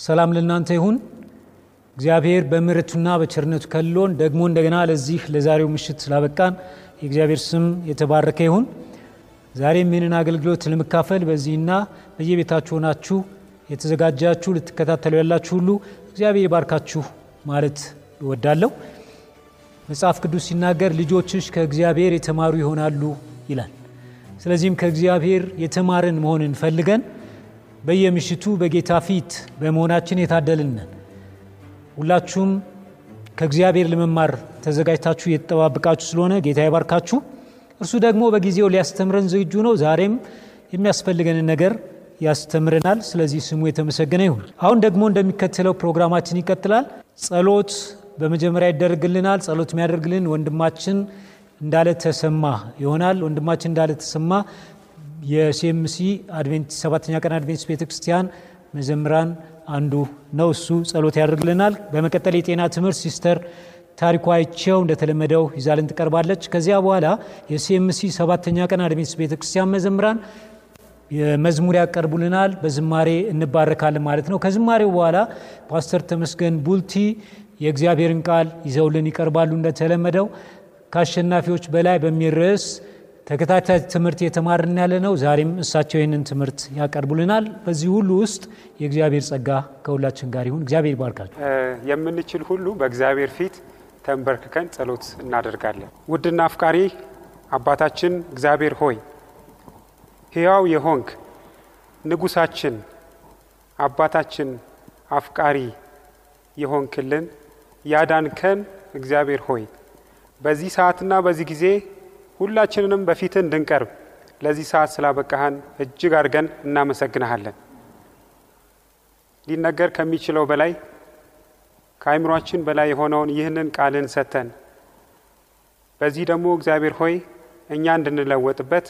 ሰላም ለእናንተ ይሁን። እግዚአብሔር በምሕረቱና በቸርነቱ ከልሎን ደግሞ እንደገና ለዚህ ለዛሬው ምሽት ስላበቃን የእግዚአብሔር ስም የተባረከ ይሁን። ዛሬም ይህንን አገልግሎት ለመካፈል በዚህና በየቤታችሁ ሆናችሁ የተዘጋጃችሁ ልትከታተሉ ያላችሁ ሁሉ እግዚአብሔር ይባርካችሁ ማለት እወዳለሁ። መጽሐፍ ቅዱስ ሲናገር ልጆችሽ ከእግዚአብሔር የተማሩ ይሆናሉ ይላል። ስለዚህም ከእግዚአብሔር የተማርን መሆንን ፈልገን በየምሽቱ በጌታ ፊት በመሆናችን የታደልንን ሁላችሁም ከእግዚአብሔር ለመማር ተዘጋጅታችሁ እየተጠባበቃችሁ ስለሆነ ጌታ ይባርካችሁ። እርሱ ደግሞ በጊዜው ሊያስተምረን ዝግጁ ነው። ዛሬም የሚያስፈልገንን ነገር ያስተምረናል። ስለዚህ ስሙ የተመሰገነ ይሁን። አሁን ደግሞ እንደሚከተለው ፕሮግራማችን ይቀጥላል። ጸሎት በመጀመሪያ ይደረግልናል። ጸሎት የሚያደርግልን ወንድማችን እንዳለ ተሰማ ይሆናል። ወንድማችን እንዳለ ተሰማ የሲኤምሲ ሰባተኛ ቀን አድቬንቲስት ቤተ ክርስቲያን መዘምራን አንዱ ነው። እሱ ጸሎት ያደርግልናል። በመቀጠል የጤና ትምህርት ሲስተር ታሪኳ አይቸው እንደተለመደው ይዛልን ትቀርባለች። ከዚያ በኋላ የሲኤምሲ ሰባተኛ ቀን አድቬንቲስት ቤተ ክርስቲያን መዘምራን መዝሙር ያቀርቡልናል። በዝማሬ እንባረካለን ማለት ነው። ከዝማሬው በኋላ ፓስተር ተመስገን ቡልቲ የእግዚአብሔርን ቃል ይዘውልን ይቀርባሉ። እንደተለመደው ከአሸናፊዎች በላይ በሚል ርዕስ ተከታታይ ትምህርት የተማርን ያለ ነው። ዛሬም እሳቸው ይህንን ትምህርት ያቀርቡልናል። በዚህ ሁሉ ውስጥ የእግዚአብሔር ጸጋ ከሁላችን ጋር ይሁን። እግዚአብሔር ይባርካቸው። የምንችል ሁሉ በእግዚአብሔር ፊት ተንበርክከን ጸሎት እናደርጋለን። ውድና አፍቃሪ አባታችን እግዚአብሔር ሆይ ሕያው የሆንክ ንጉሳችን፣ አባታችን፣ አፍቃሪ የሆንክልን ያዳንከን እግዚአብሔር ሆይ በዚህ ሰዓትና በዚህ ጊዜ ሁላችንንም በፊትህ እንድንቀርብ ለዚህ ሰዓት ስላበቃህን እጅግ አድርገን እናመሰግንሃለን። ሊነገር ከሚችለው በላይ ከአይምሯችን በላይ የሆነውን ይህንን ቃልን ሰጥተን በዚህ ደግሞ እግዚአብሔር ሆይ እኛ እንድንለወጥበት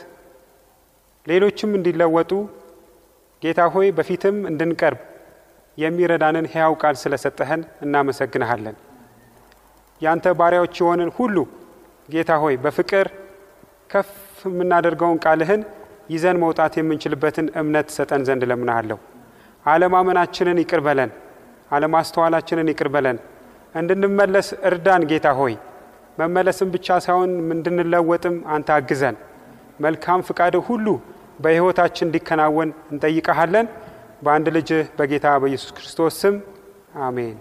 ሌሎችም እንዲለወጡ ጌታ ሆይ በፊትም እንድንቀርብ የሚረዳንን ሕያው ቃል ስለሰጠህን እናመሰግንሃለን። ያንተ ባሪያዎች የሆንን ሁሉ ጌታ ሆይ በፍቅር ከፍ የምናደርገውን ቃልህን ይዘን መውጣት የምንችልበትን እምነት ሰጠን ዘንድ ለምናሃለሁ። አለማመናችንን ይቅር በለን፣ አለማስተዋላችንን ይቅር በለን፣ እንድንመለስ እርዳን። ጌታ ሆይ መመለስም ብቻ ሳይሆን እንድንለወጥም አንተ አግዘን። መልካም ፍቃድህ ሁሉ በሕይወታችን እንዲከናወን እንጠይቀሃለን። በአንድ ልጅህ በጌታ በኢየሱስ ክርስቶስ ስም አሜን።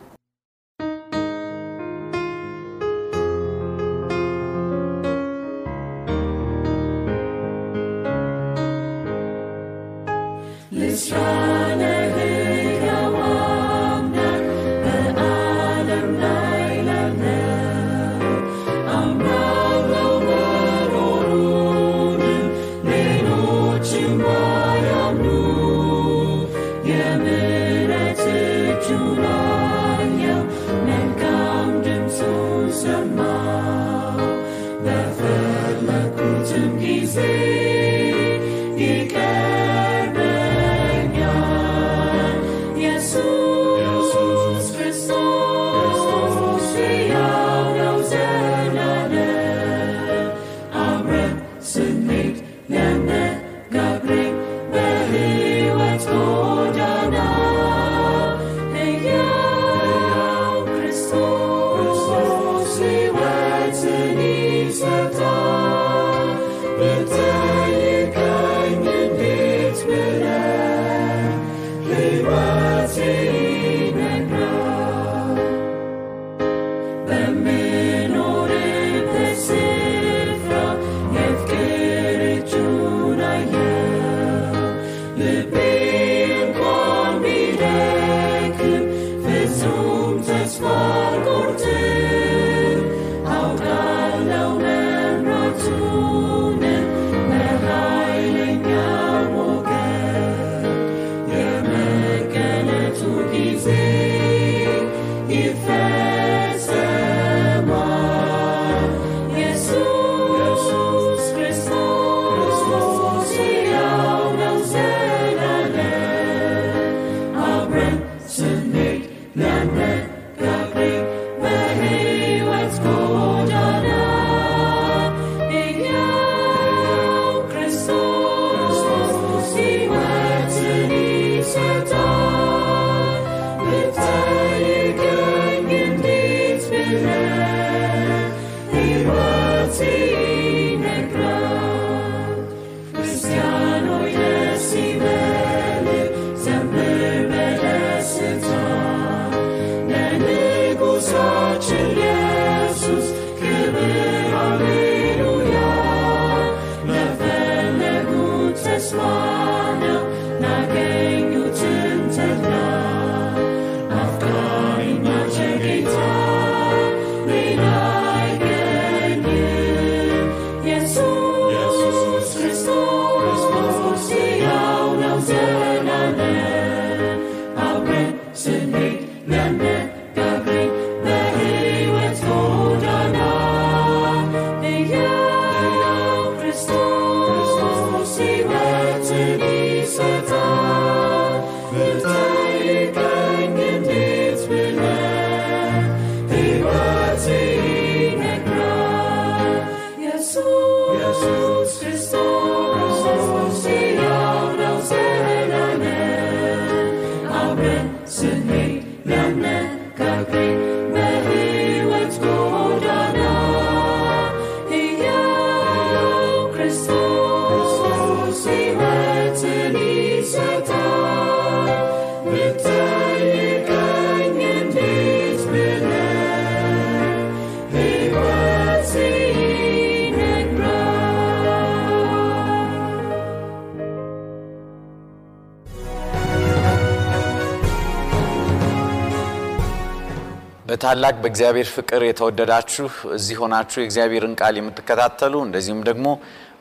በታላቅ በእግዚአብሔር ፍቅር የተወደዳችሁ እዚህ ሆናችሁ የእግዚአብሔርን ቃል የምትከታተሉ እንደዚሁም ደግሞ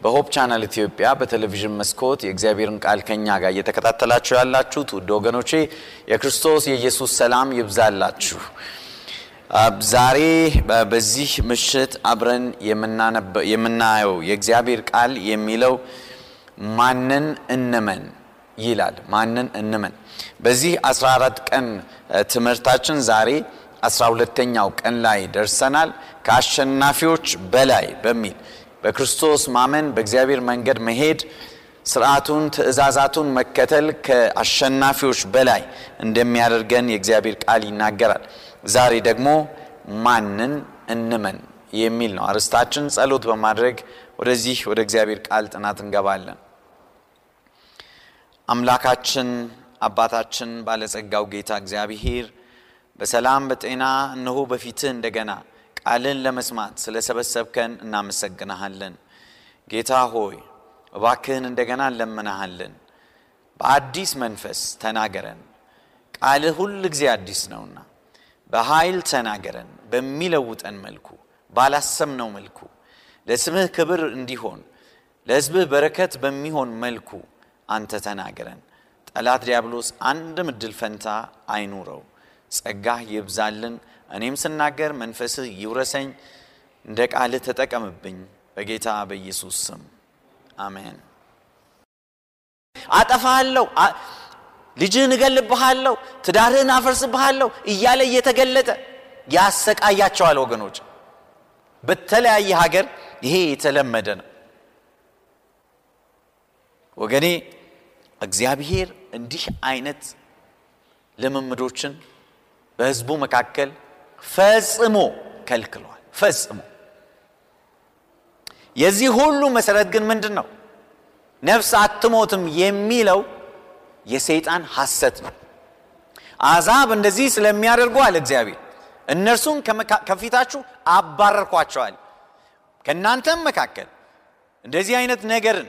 በ Hope Channel ኢትዮጵያ በቴሌቪዥን መስኮት የእግዚአብሔርን ቃል ከኛ ጋር እየተከታተላችሁ ያላችሁት ውድ ወገኖቼ የክርስቶስ የኢየሱስ ሰላም ይብዛላችሁ። ዛሬ በዚህ ምሽት አብረን የምናየው የእግዚአብሔር ቃል የሚለው ማንን እንመን ይላል። ማንን እንመን። በዚህ 14 ቀን ትምህርታችን ዛሬ 12ተኛው ቀን ላይ ደርሰናል። ከአሸናፊዎች በላይ በሚል በክርስቶስ ማመን በእግዚአብሔር መንገድ መሄድ ስርዓቱን ትእዛዛቱን መከተል ከአሸናፊዎች በላይ እንደሚያደርገን የእግዚአብሔር ቃል ይናገራል። ዛሬ ደግሞ ማንን እንመን የሚል ነው አርስታችን። ጸሎት በማድረግ ወደዚህ ወደ እግዚአብሔር ቃል ጥናት እንገባለን። አምላካችን አባታችን ባለጸጋው ጌታ እግዚአብሔር በሰላም በጤና እነሆ በፊትህ እንደገና ቃልን ለመስማት ስለሰበሰብከን እናመሰግናሃለን። ጌታ ሆይ እባክህን እንደገና እንለምናሃለን። በአዲስ መንፈስ ተናገረን። ቃልህ ሁል ጊዜ አዲስ ነውና በኃይል ተናገረን። በሚለውጠን መልኩ ባላሰብነው መልኩ ለስምህ ክብር እንዲሆን ለሕዝብህ በረከት በሚሆን መልኩ አንተ ተናገረን። ጠላት ዲያብሎስ አንድም እድል ፈንታ አይኑረው። ጸጋህ ይብዛልን። እኔም ስናገር መንፈስህ ይውረሰኝ። እንደ ቃልህ ተጠቀምብኝ። በጌታ በኢየሱስ ስም አሜን። አጠፋሃለሁ፣ ልጅህን እገልብሃለሁ፣ ትዳርህን አፈርስብሃለሁ እያለ እየተገለጠ ያሰቃያቸዋል። ወገኖች በተለያየ ሀገር ይሄ የተለመደ ነው። ወገኔ እግዚአብሔር እንዲህ አይነት ልምምዶችን በህዝቡ መካከል ፈጽሞ ከልክሏል። ፈጽሞ የዚህ ሁሉ መሰረት ግን ምንድን ነው? ነፍስ አትሞትም የሚለው የሰይጣን ሐሰት ነው። አሕዛብ እንደዚህ ስለሚያደርጉ አለ እግዚአብሔር እነርሱን ከፊታችሁ አባረርኳቸዋል። ከእናንተም መካከል እንደዚህ አይነት ነገርን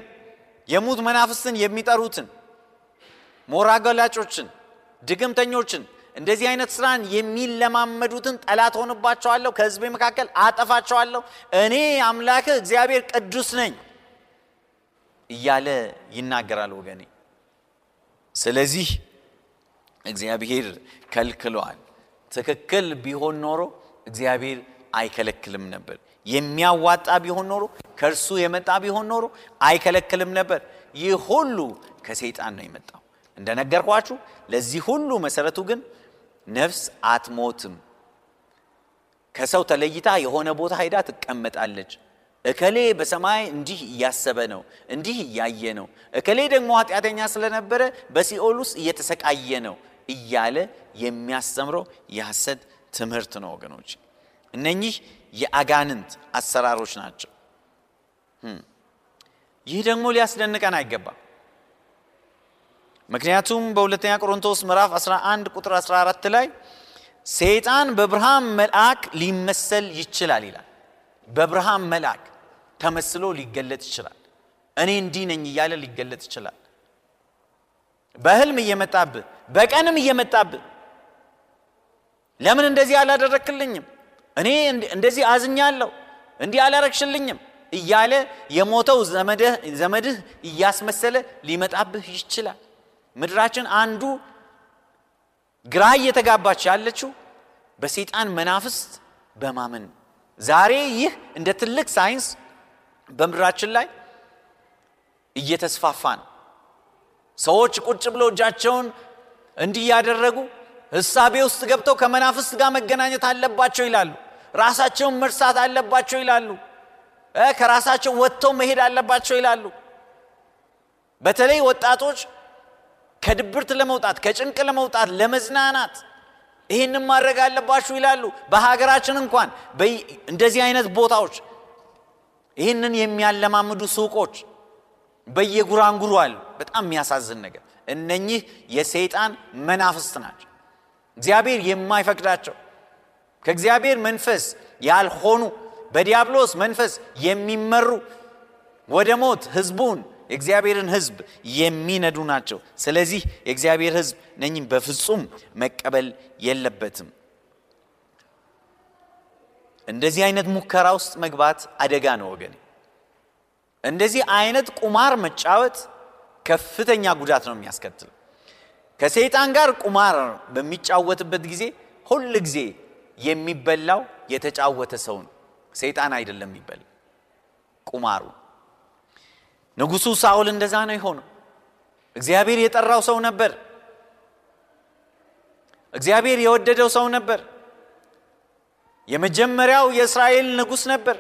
የሙት መናፍስትን የሚጠሩትን ሞራ ገላጮችን፣ ድግምተኞችን እንደዚህ አይነት ስራን የሚለማመዱትን ጠላት ሆንባቸዋለሁ፣ ከህዝቤ መካከል አጠፋቸዋለሁ፣ እኔ አምላክህ እግዚአብሔር ቅዱስ ነኝ እያለ ይናገራል ወገኔ። ስለዚህ እግዚአብሔር ከልክለዋል። ትክክል ቢሆን ኖሮ እግዚአብሔር አይከለክልም ነበር። የሚያዋጣ ቢሆን ኖሮ ከእርሱ የመጣ ቢሆን ኖሮ አይከለክልም ነበር። ይህ ሁሉ ከሰይጣን ነው የመጣው። እንደነገርኳችሁ ለዚህ ሁሉ መሰረቱ ግን ነፍስ አትሞትም። ከሰው ተለይታ የሆነ ቦታ ሄዳ ትቀመጣለች። እከሌ በሰማይ እንዲህ እያሰበ ነው፣ እንዲህ እያየ ነው፣ እከሌ ደግሞ ኃጢአተኛ ስለነበረ በሲኦል ውስጥ እየተሰቃየ ነው እያለ የሚያስተምረው የሐሰት ትምህርት ነው ወገኖች። እነኚህ የአጋንንት አሰራሮች ናቸው። ይህ ደግሞ ሊያስደንቀን አይገባም። ምክንያቱም በሁለተኛ ቆሮንቶስ ምዕራፍ 11 ቁጥር 14 ላይ ሰይጣን በብርሃን መልአክ ሊመሰል ይችላል ይላል። በብርሃን መልአክ ተመስሎ ሊገለጥ ይችላል። እኔ እንዲህ ነኝ እያለ ሊገለጥ ይችላል። በህልም እየመጣብህ በቀንም እየመጣብህ ለምን እንደዚህ አላደረክልኝም? እኔ እንደዚህ አዝኛለሁ፣ እንዲህ አላረግሽልኝም እያለ የሞተው ዘመድህ እያስመሰለ ሊመጣብህ ይችላል። ምድራችን አንዱ ግራ እየተጋባች ያለችው በሰይጣን መናፍስት በማመን ዛሬ ይህ እንደ ትልቅ ሳይንስ በምድራችን ላይ እየተስፋፋ ነው። ሰዎች ቁጭ ብለው እጃቸውን እንዲህ ያደረጉ ህሳቤ ውስጥ ገብተው ከመናፍስት ጋር መገናኘት አለባቸው ይላሉ። ራሳቸውን መርሳት አለባቸው ይላሉ። ከራሳቸው ወጥተው መሄድ አለባቸው ይላሉ። በተለይ ወጣቶች ከድብርት ለመውጣት ከጭንቅ ለመውጣት ለመዝናናት ይህንን ማድረግ አለባችሁ ይላሉ። በሀገራችን እንኳን እንደዚህ አይነት ቦታዎች ይህንን የሚያለማምዱ ሱቆች በየጉራንጉሩ አሉ። በጣም የሚያሳዝን ነገር። እነኚህ የሰይጣን መናፍስት ናቸው። እግዚአብሔር የማይፈቅዳቸው ከእግዚአብሔር መንፈስ ያልሆኑ በዲያብሎስ መንፈስ የሚመሩ ወደ ሞት ህዝቡን የእግዚአብሔርን ህዝብ የሚነዱ ናቸው። ስለዚህ የእግዚአብሔር ህዝብ ነኝም በፍጹም መቀበል የለበትም። እንደዚህ አይነት ሙከራ ውስጥ መግባት አደጋ ነው ወገኔ። እንደዚህ አይነት ቁማር መጫወት ከፍተኛ ጉዳት ነው የሚያስከትለው። ከሰይጣን ጋር ቁማር በሚጫወትበት ጊዜ ሁል ጊዜ የሚበላው የተጫወተ ሰው ነው። ሰይጣን አይደለም የሚበላ ቁማሩ። ንጉሱ ሳኦል እንደዛ ነው የሆነው። እግዚአብሔር የጠራው ሰው ነበር። እግዚአብሔር የወደደው ሰው ነበር። የመጀመሪያው የእስራኤል ንጉሥ ነበር።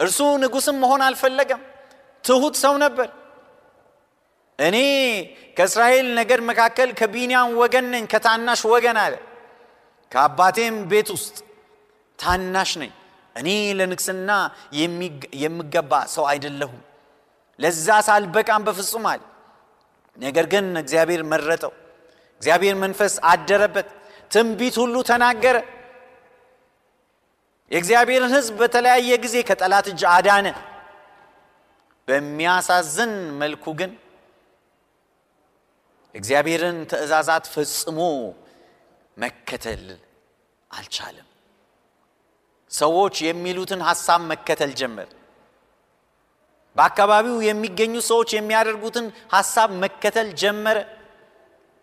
እርሱ ንጉሥም መሆን አልፈለገም። ትሁት ሰው ነበር። እኔ ከእስራኤል ነገድ መካከል ከቢንያም ወገን ነኝ፣ ከታናሽ ወገን አለ። ከአባቴም ቤት ውስጥ ታናሽ ነኝ። እኔ ለንግስና የምገባ ሰው አይደለሁም። ለዛ ሳልበቃም በፍጹም አለ። ነገር ግን እግዚአብሔር መረጠው። እግዚአብሔር መንፈስ አደረበት። ትንቢት ሁሉ ተናገረ። የእግዚአብሔርን ሕዝብ በተለያየ ጊዜ ከጠላት እጅ አዳነ። በሚያሳዝን መልኩ ግን እግዚአብሔርን ትእዛዛት ፈጽሞ መከተል አልቻለም። ሰዎች የሚሉትን ሐሳብ መከተል ጀመር። በአካባቢው የሚገኙ ሰዎች የሚያደርጉትን ሐሳብ መከተል ጀመረ።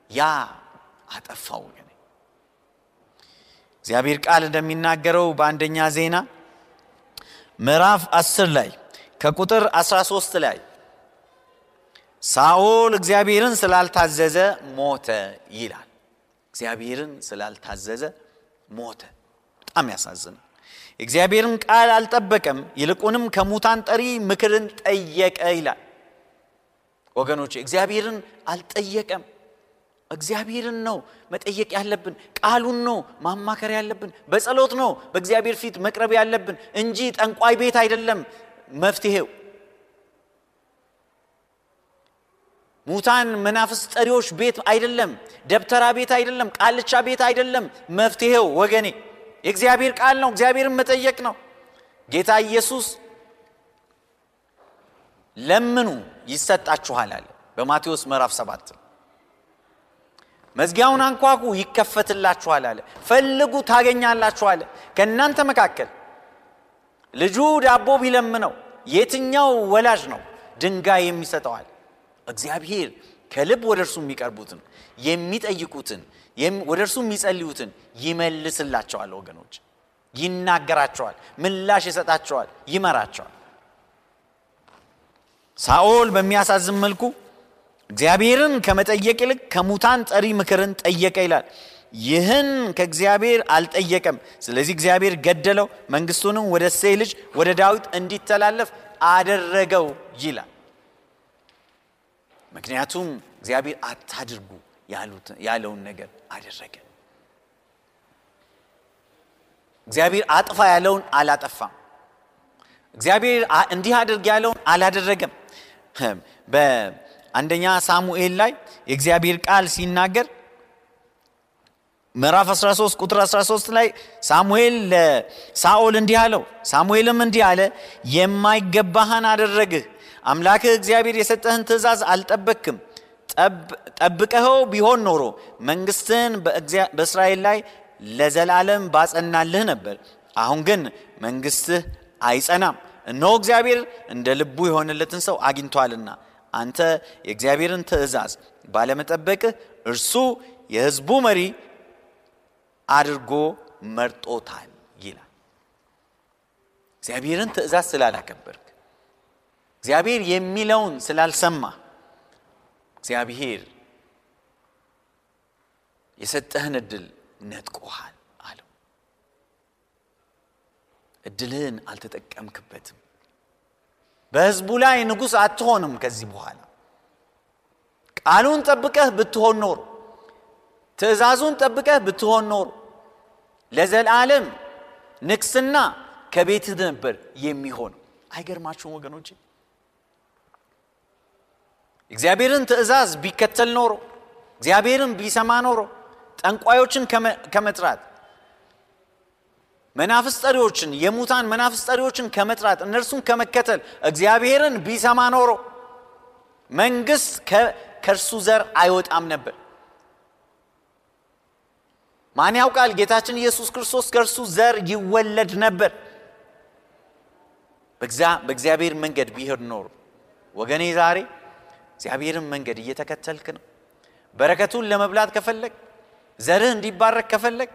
ያ አጠፋው። እግዚአብሔር ቃል እንደሚናገረው በአንደኛ ዜና ምዕራፍ 10 ላይ ከቁጥር 13 ላይ ሳኦል እግዚአብሔርን ስላልታዘዘ ሞተ ይላል። እግዚአብሔርን ስላልታዘዘ ሞተ። በጣም ያሳዝናል። እግዚአብሔርን ቃል አልጠበቀም፣ ይልቁንም ከሙታን ጠሪ ምክርን ጠየቀ ይላል። ወገኖች እግዚአብሔርን አልጠየቀም። እግዚአብሔርን ነው መጠየቅ ያለብን። ቃሉን ነው ማማከር ያለብን። በጸሎት ነው በእግዚአብሔር ፊት መቅረብ ያለብን እንጂ ጠንቋይ ቤት አይደለም መፍትሄው። ሙታን መናፍስ ጠሪዎች ቤት አይደለም፣ ደብተራ ቤት አይደለም፣ ቃልቻ ቤት አይደለም። መፍትሄው ወገኔ የእግዚአብሔር ቃል ነው። እግዚአብሔርን መጠየቅ ነው። ጌታ ኢየሱስ ለምኑ ይሰጣችኋል አለ በማቴዎስ ምዕራፍ ሰባት መዝጊያውን አንኳኩ ይከፈትላችኋል አለ። ፈልጉ ታገኛላችሁ ከእናንተ መካከል ልጁ ዳቦ ቢለምነው የትኛው ወላጅ ነው ድንጋይ የሚሰጠዋል? እግዚአብሔር ከልብ ወደ እርሱ የሚቀርቡትን የሚጠይቁትን ወደ እርሱ የሚጸልዩትን ይመልስላቸዋል። ወገኖች ይናገራቸዋል፣ ምላሽ ይሰጣቸዋል፣ ይመራቸዋል። ሳኦል በሚያሳዝን መልኩ እግዚአብሔርን ከመጠየቅ ይልቅ ከሙታን ጠሪ ምክርን ጠየቀ ይላል። ይህን ከእግዚአብሔር አልጠየቀም። ስለዚህ እግዚአብሔር ገደለው፣ መንግስቱንም ወደ እሴይ ልጅ ወደ ዳዊት እንዲተላለፍ አደረገው ይላል። ምክንያቱም እግዚአብሔር አታድርጉ ያለውን ነገር አደረገ። እግዚአብሔር አጥፋ ያለውን አላጠፋም። እግዚአብሔር እንዲህ አድርግ ያለውን አላደረገም። በአንደኛ ሳሙኤል ላይ የእግዚአብሔር ቃል ሲናገር ምዕራፍ 13 ቁጥር 13 ላይ ሳሙኤል ለሳኦል እንዲህ አለው። ሳሙኤልም እንዲህ አለ፣ የማይገባህን አደረግህ። አምላክህ እግዚአብሔር የሰጠህን ትእዛዝ አልጠበክም። ጠብቀኸው ቢሆን ኖሮ መንግስትህን በእግዚአ- በእስራኤል ላይ ለዘላለም ባጸናልህ ነበር። አሁን ግን መንግስትህ አይጸናም። እነሆ እግዚአብሔር እንደ ልቡ የሆነለትን ሰው አግኝቷልና አንተ የእግዚአብሔርን ትእዛዝ ባለመጠበቅህ እርሱ የሕዝቡ መሪ አድርጎ መርጦታል ይላል። እግዚአብሔርን ትእዛዝ ስላላከበርክ፣ እግዚአብሔር የሚለውን ስላልሰማ እግዚአብሔር የሰጠህን እድል ነጥቆሃል አለው። እድልህን አልተጠቀምክበትም። በህዝቡ ላይ ንጉሥ አትሆንም ከዚህ በኋላ ቃሉን ጠብቀህ ብትሆን ኖሮ ትእዛዙን ጠብቀህ ብትሆን ኖሮ ለዘላለም ንግስና ከቤትህ ነበር የሚሆነው። አይገርማችሁም ወገኖቼ? እግዚአብሔርን ትእዛዝ ቢከተል ኖሮ እግዚአብሔርን ቢሰማ ኖሮ ጠንቋዮችን ከመ- ከመጥራት መናፍስት ጠሪዎችን የሙታን መናፍስት ጠሪዎችን ከመጥራት እነርሱን ከመከተል እግዚአብሔርን ቢሰማ ኖሮ መንግስት ከእርሱ ዘር አይወጣም ነበር። ማን ያውቃል? ጌታችን ኢየሱስ ክርስቶስ ከእርሱ ዘር ይወለድ ነበር። በእግዚአብሔር መንገድ ቢሄድ ኖሮ ወገኔ ዛሬ እግዚአብሔርን መንገድ እየተከተልክ ነው። በረከቱን ለመብላት ከፈለግ፣ ዘርህ እንዲባረክ ከፈለግ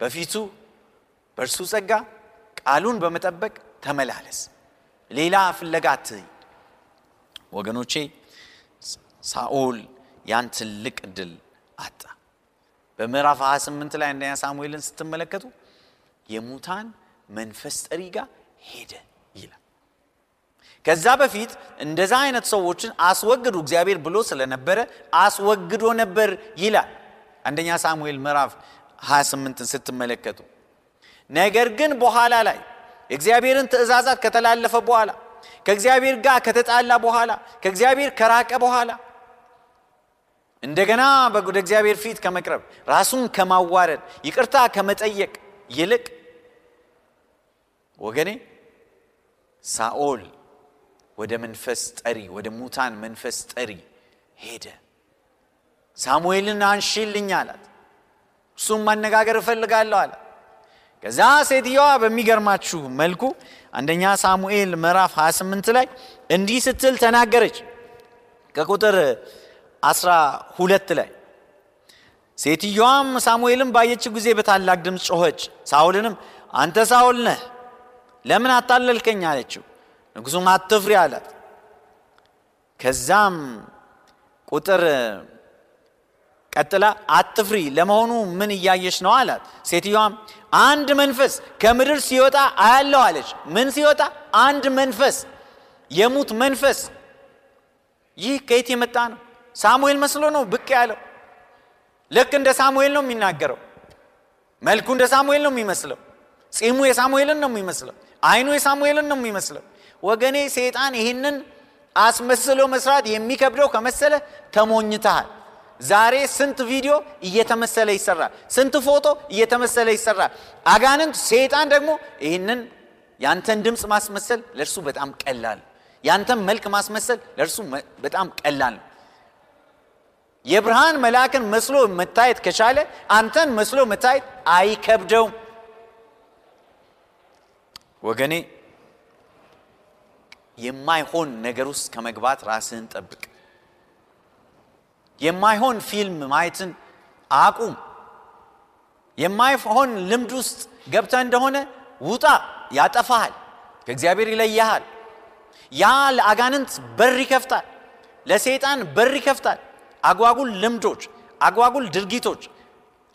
በፊቱ በእርሱ ጸጋ ቃሉን በመጠበቅ ተመላለስ። ሌላ ፍለጋ አትይ። ወገኖቼ ሳኦል ያን ትልቅ እድል አጣ። በምዕራፍ 28 ላይ አንደኛ ሳሙኤልን ስትመለከቱ የሙታን መንፈስ ጠሪ ጋር ሄደ ይላል። ከዛ በፊት እንደዛ አይነት ሰዎችን አስወግዱ እግዚአብሔር ብሎ ስለነበረ አስወግዶ ነበር ይላል። አንደኛ ሳሙኤል ምዕራፍ 28ን ስትመለከቱ ነገር ግን በኋላ ላይ የእግዚአብሔርን ትእዛዛት ከተላለፈ በኋላ ከእግዚአብሔር ጋር ከተጣላ በኋላ ከእግዚአብሔር ከራቀ በኋላ እንደገና ወደ እግዚአብሔር ፊት ከመቅረብ ራሱን ከማዋረድ ይቅርታ ከመጠየቅ ይልቅ ወገኔ ሳኦል ወደ መንፈስ ጠሪ ወደ ሙታን መንፈስ ጠሪ ሄደ። ሳሙኤልን አንሺልኝ አላት። እሱም ማነጋገር እፈልጋለሁ አለ። ከዛ ሴትየዋ በሚገርማችሁ መልኩ አንደኛ ሳሙኤል ምዕራፍ 28 ላይ እንዲህ ስትል ተናገረች። ከቁጥር 12 ላይ ሴትየዋም ሳሙኤልን ባየችው ጊዜ በታላቅ ድምፅ ጮኸች፣ ሳኦልንም አንተ ሳኦል ነህ ለምን አታለልከኝ አለችው። ንጉሡም አትፍሪ አላት። ከዛም ቁጥር ቀጥላ አትፍሪ፣ ለመሆኑ ምን እያየች ነው አላት። ሴትዮዋም አንድ መንፈስ ከምድር ሲወጣ አያለሁ አለች። ምን ሲወጣ? አንድ መንፈስ፣ የሙት መንፈስ። ይህ ከየት የመጣ ነው? ሳሙኤል መስሎ ነው ብቅ ያለው። ልክ እንደ ሳሙኤል ነው የሚናገረው። መልኩ እንደ ሳሙኤል ነው የሚመስለው። ጺሙ የሳሙኤልን ነው የሚመስለው። አይኑ የሳሙኤልን ነው የሚመስለው። ወገኔ ሰይጣን ይህንን አስመስሎ መስራት የሚከብደው ከመሰለ ተሞኝተሃል። ዛሬ ስንት ቪዲዮ እየተመሰለ ይሰራል። ስንት ፎቶ እየተመሰለ ይሰራል። አጋንንት ሰይጣን ደግሞ ይህንን ያንተን ድምፅ ማስመሰል ለእርሱ በጣም ቀላል፣ ያንተን መልክ ማስመሰል ለእርሱ በጣም ቀላል ነው። የብርሃን መልአክን መስሎ መታየት ከቻለ አንተን መስሎ መታየት አይከብደውም። ወገኔ የማይሆን ነገር ውስጥ ከመግባት ራስህን ጠብቅ። የማይሆን ፊልም ማየትን አቁም። የማይሆን ልምድ ውስጥ ገብተህ እንደሆነ ውጣ፣ ያጠፋሃል፣ ከእግዚአብሔር ይለያሃል። ያ ለአጋንንት በር ይከፍታል፣ ለሰይጣን በር ይከፍታል። አጓጉል ልምዶች፣ አጓጉል ድርጊቶች፣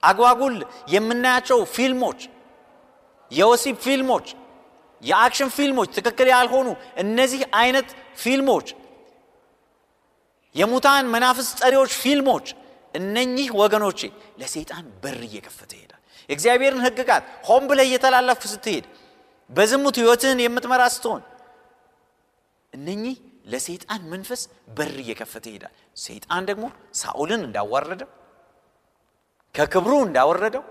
አጓጉል የምናያቸው ፊልሞች፣ የወሲብ ፊልሞች፣ የ action ፊልሞች፣ ትክክል ያልሆኑ እነዚህ አይነት ፊልሞች፣ የሙታን መናፍስት ጠሪዎች ፊልሞች፣ እነኚህ ወገኖቼ ለሰይጣን በር እየከፈተ ይሄዳል። የእግዚአብሔርን ሕግጋት ሆን ብለህ እየተላለፍክ ስትሄድ፣ በዝሙት ህይወትህን የምትመራ ስትሆን እነኚህ ለሰይጣን መንፈስ በር እየከፈተ ይሄዳል። ሰይጣን ደግሞ ሳኦልን እንዳዋረደው ከክብሩ እንዳወረደው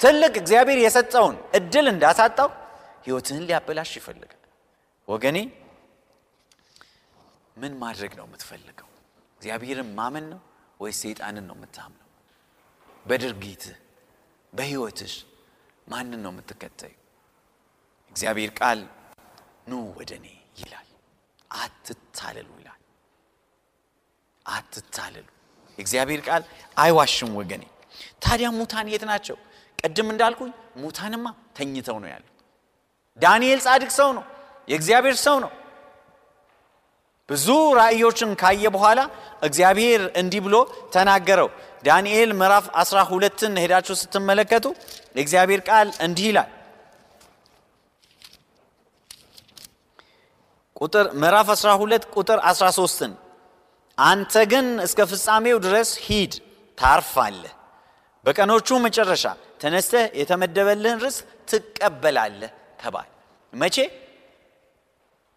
ትልቅ እግዚአብሔር የሰጠውን እድል እንዳሳጣው ህይወትህን ሊያበላሽ ይፈልጋል። ወገኔ ምን ማድረግ ነው የምትፈልገው? እግዚአብሔርን ማመን ነው ወይስ ሰይጣንን ነው የምታምነው? በድርጊትህ በህይወትሽ ማንን ነው የምትከተዩ? እግዚአብሔር ቃል ኑ ወደ እኔ ይላል። አትታለሉ ይላል። አትታለሉ። የእግዚአብሔር ቃል አይዋሽም ወገኔ። ታዲያ ሙታን የት ናቸው? ቅድም እንዳልኩኝ ሙታንማ ተኝተው ነው ያሉት። ዳንኤል ጻድቅ ሰው ነው፣ የእግዚአብሔር ሰው ነው። ብዙ ራእዮችን ካየ በኋላ እግዚአብሔር እንዲህ ብሎ ተናገረው። ዳንኤል ምዕራፍ 12ን ሄዳችሁ ስትመለከቱ የእግዚአብሔር ቃል እንዲህ ይላል ቁጥር ምዕራፍ 12 ቁጥር 13ን አንተ ግን እስከ ፍጻሜው ድረስ ሂድ ታርፋለህ፣ በቀኖቹ መጨረሻ ተነስተህ የተመደበልህን ርስ ትቀበላለህ ተባል። መቼ?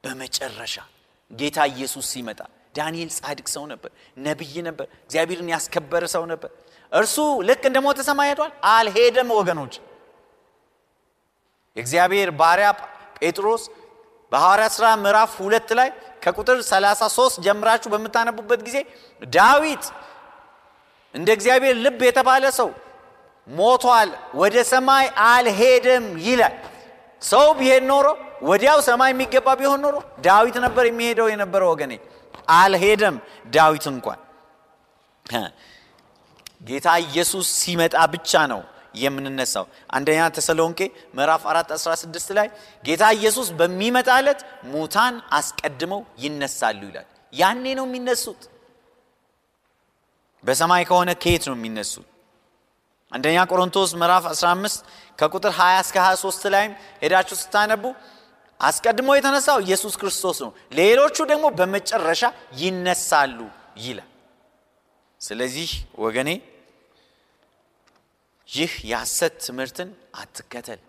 በመጨረሻ ጌታ ኢየሱስ ሲመጣ። ዳንኤል ጻድቅ ሰው ነበር፣ ነቢይ ነበር፣ እግዚአብሔርን ያስከበረ ሰው ነበር። እርሱ ልክ እንደ ሞተ ሰማይ ሄዷል? አልሄደም ወገኖች። የእግዚአብሔር ባሪያ ጴጥሮስ በሐዋርያት ሥራ ምዕራፍ ሁለት ላይ ከቁጥር 33 ጀምራችሁ በምታነቡበት ጊዜ ዳዊት እንደ እግዚአብሔር ልብ የተባለ ሰው ሞቷል፣ ወደ ሰማይ አልሄደም ይላል። ሰው ቢሄድ ኖሮ ወዲያው ሰማይ የሚገባ ቢሆን ኖሮ ዳዊት ነበር የሚሄደው የነበረው ወገኔ። አልሄደም ዳዊት እንኳን ጌታ ኢየሱስ ሲመጣ ብቻ ነው የምንነሳው። አንደኛ ተሰሎንቄ ምዕራፍ 4 16 ላይ ጌታ ኢየሱስ በሚመጣ ዕለት ሙታን አስቀድመው ይነሳሉ ይላል። ያኔ ነው የሚነሱት። በሰማይ ከሆነ ከየት ነው የሚነሱት? አንደኛ ቆሮንቶስ ምዕራፍ 15 ከቁጥር 20 እስከ 23 ላይም ሄዳችሁ ስታነቡ አስቀድሞ የተነሳው ኢየሱስ ክርስቶስ ነው፣ ሌሎቹ ደግሞ በመጨረሻ ይነሳሉ ይላል። ስለዚህ ወገኔ ይህ የሐሰት ትምህርትን አትከተል።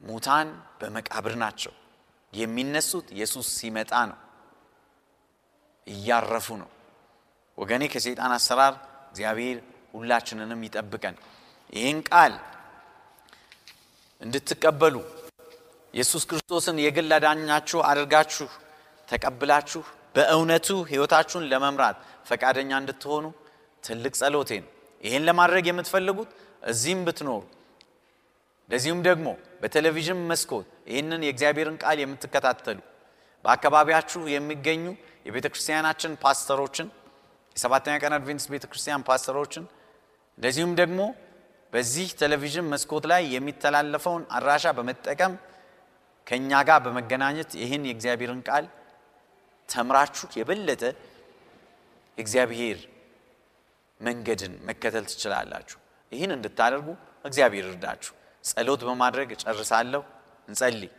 ሙታን በመቃብር ናቸው። የሚነሱት ኢየሱስ ሲመጣ ነው። እያረፉ ነው። ወገኔ ከሰይጣን አሰራር እግዚአብሔር ሁላችንንም ይጠብቀን። ይህን ቃል እንድትቀበሉ ኢየሱስ ክርስቶስን የግል አዳኛችሁ አድርጋችሁ ተቀብላችሁ በእውነቱ ሕይወታችሁን ለመምራት ፈቃደኛ እንድትሆኑ ትልቅ ጸሎቴ ነው። ይህን ለማድረግ የምትፈልጉት እዚህም ብትኖሩ እንደዚሁም ደግሞ በቴሌቪዥን መስኮት ይህንን የእግዚአብሔርን ቃል የምትከታተሉ በአካባቢያችሁ የሚገኙ የቤተ ክርስቲያናችን ፓስተሮችን የሰባተኛ ቀን አድቬንቲስት ቤተ ክርስቲያን ፓስተሮችን እንደዚሁም ደግሞ በዚህ ቴሌቪዥን መስኮት ላይ የሚተላለፈውን አድራሻ በመጠቀም ከእኛ ጋር በመገናኘት ይህን የእግዚአብሔርን ቃል ተምራችሁ የበለጠ የእግዚአብሔር መንገድን መከተል ትችላላችሁ። ይህን እንድታደርጉ እግዚአብሔር እርዳችሁ። ጸሎት በማድረግ እጨርሳለሁ። እንጸልይ።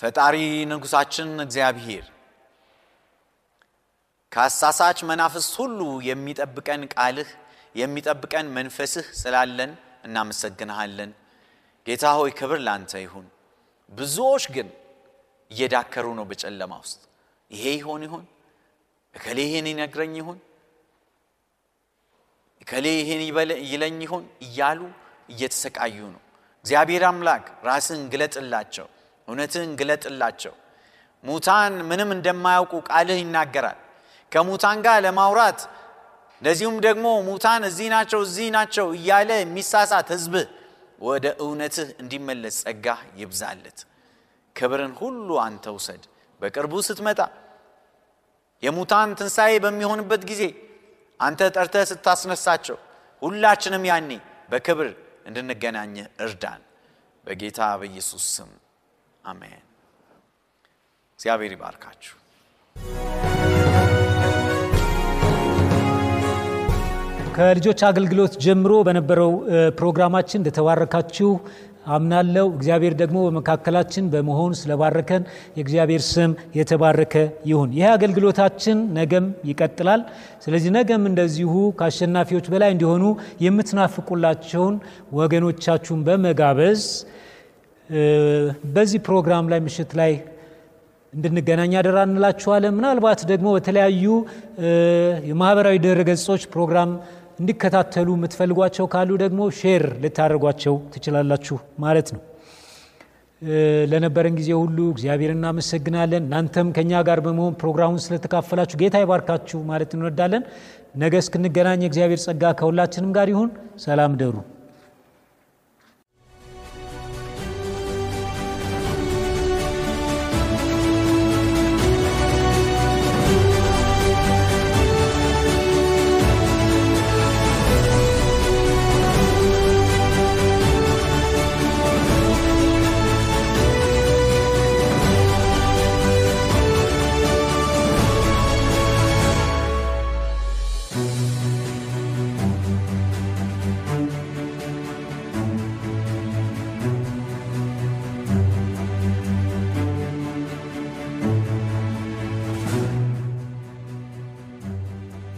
ፈጣሪ ንጉሳችን እግዚአብሔር ከአሳሳች መናፍስት ሁሉ የሚጠብቀን ቃልህ የሚጠብቀን መንፈስህ ስላለን እናመሰግንሃለን። ጌታ ሆይ ክብር ላንተ ይሁን። ብዙዎች ግን እየዳከሩ ነው በጨለማ ውስጥ። ይሄ ይሆን ይሆን እከሌ ይሄን ይነግረኝ ይሆን እከሌ ይሄን ይለኝ ይሆን እያሉ እየተሰቃዩ ነው። እግዚአብሔር አምላክ ራስን ግለጥላቸው፣ እውነትን ግለጥላቸው። ሙታን ምንም እንደማያውቁ ቃልህ ይናገራል። ከሙታን ጋር ለማውራት እንደዚሁም ደግሞ ሙታን እዚህ ናቸው እዚህ ናቸው እያለ የሚሳሳት ሕዝብ ወደ እውነትህ እንዲመለስ ጸጋ ይብዛለት። ክብርን ሁሉ አንተ ውሰድ። በቅርቡ ስትመጣ የሙታን ትንሣኤ በሚሆንበት ጊዜ አንተ ጠርተህ ስታስነሳቸው ሁላችንም ያኔ በክብር እንድንገናኝህ እርዳን። በጌታ በኢየሱስ ስም አሜን። እግዚአብሔር ይባርካችሁ። ከልጆች አገልግሎት ጀምሮ በነበረው ፕሮግራማችን እንደተባረካችሁ አምናለው። እግዚአብሔር ደግሞ በመካከላችን በመሆን ስለባረከን የእግዚአብሔር ስም የተባረከ ይሁን። ይህ አገልግሎታችን ነገም ይቀጥላል። ስለዚህ ነገም እንደዚሁ ከአሸናፊዎች በላይ እንዲሆኑ የምትናፍቁላቸውን ወገኖቻችሁን በመጋበዝ በዚህ ፕሮግራም ላይ ምሽት ላይ እንድንገናኝ አደራ እንላችኋለን። ምናልባት ደግሞ በተለያዩ የማህበራዊ ድረ ገጾች ፕሮግራም እንዲከታተሉ የምትፈልጓቸው ካሉ ደግሞ share ልታደርጓቸው ትችላላችሁ ማለት ነው። ለነበረን ጊዜ ሁሉ እግዚአብሔር እናመሰግናለን። እናንተም ከእኛ ጋር በመሆን ፕሮግራሙን ስለተካፈላችሁ ጌታ ይባርካችሁ ማለት እንወዳለን። ነገ እስክንገናኝ የእግዚአብሔር ጸጋ ከሁላችንም ጋር ይሁን። ሰላም እደሩ።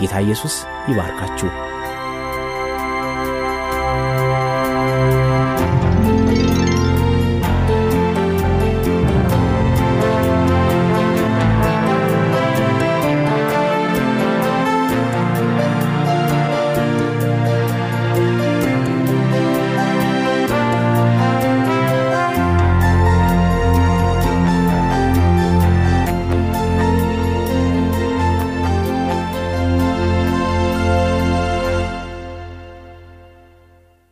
ጌታ ኢየሱስ ይባርካችሁ።